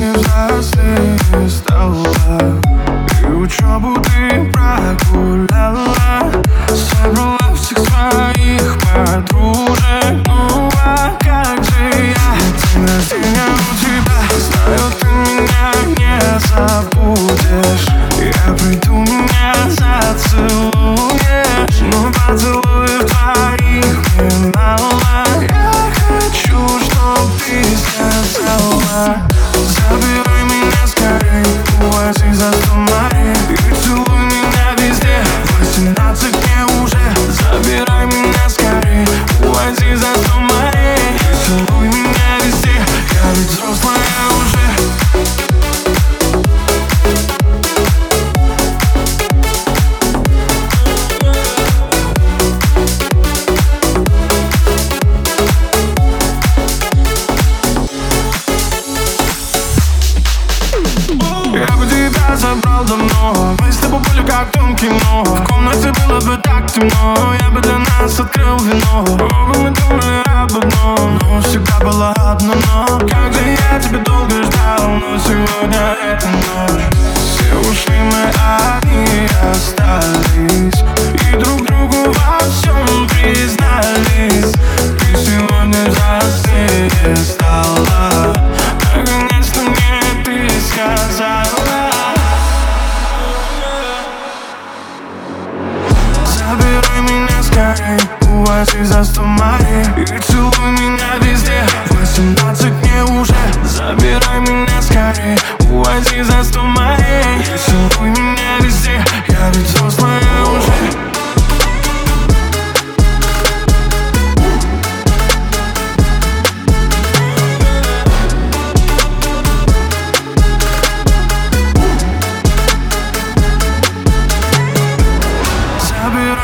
сегодня взрослее стала забрал давно. Мы с тобой в том кино. В комнате было бы так темно. Я бы для нас открыл вино. Оба мы думали об одном. Но всегда было одно но Как же я тебя долго ждал Но сегодня эта ночь. Все ушли, мы одни остались. И друг другу во всем признались. Ты сегодня взрослее стала. Наконец-то мне ты сказала меня скорей, увози за сто морей И целуй меня везде, восемнадцать мне уже. Забирай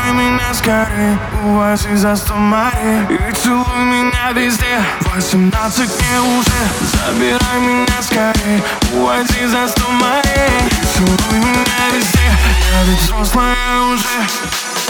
Забирай меня скорей, увози за сто морей И целуй меня везде, восемнадцать мне уже. Забирай меня скорей, увози за сто морей И целуй меня везде, я ведь взрослая уже